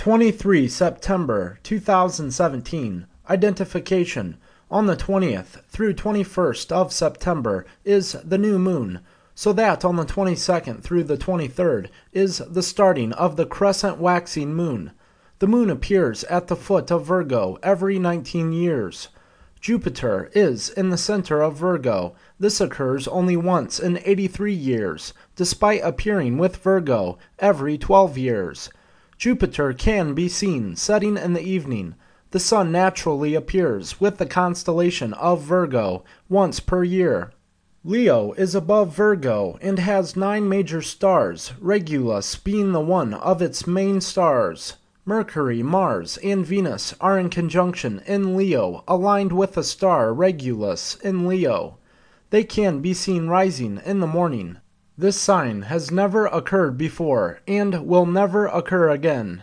23 September 2017. Identification. On the 20th through 21st of September is the new moon, so that on the 22nd through the 23rd is the starting of the crescent waxing moon. The moon appears at the foot of Virgo every 19 years. Jupiter is in the center of Virgo. This occurs only once in 83 years, despite appearing with Virgo every 12 years. Jupiter can be seen setting in the evening. The sun naturally appears with the constellation of Virgo once per year. Leo is above Virgo and has nine major stars, Regulus being the one of its main stars. Mercury, Mars, and Venus are in conjunction in Leo, aligned with the star Regulus in Leo. They can be seen rising in the morning. This sign has never occurred before and will never occur again.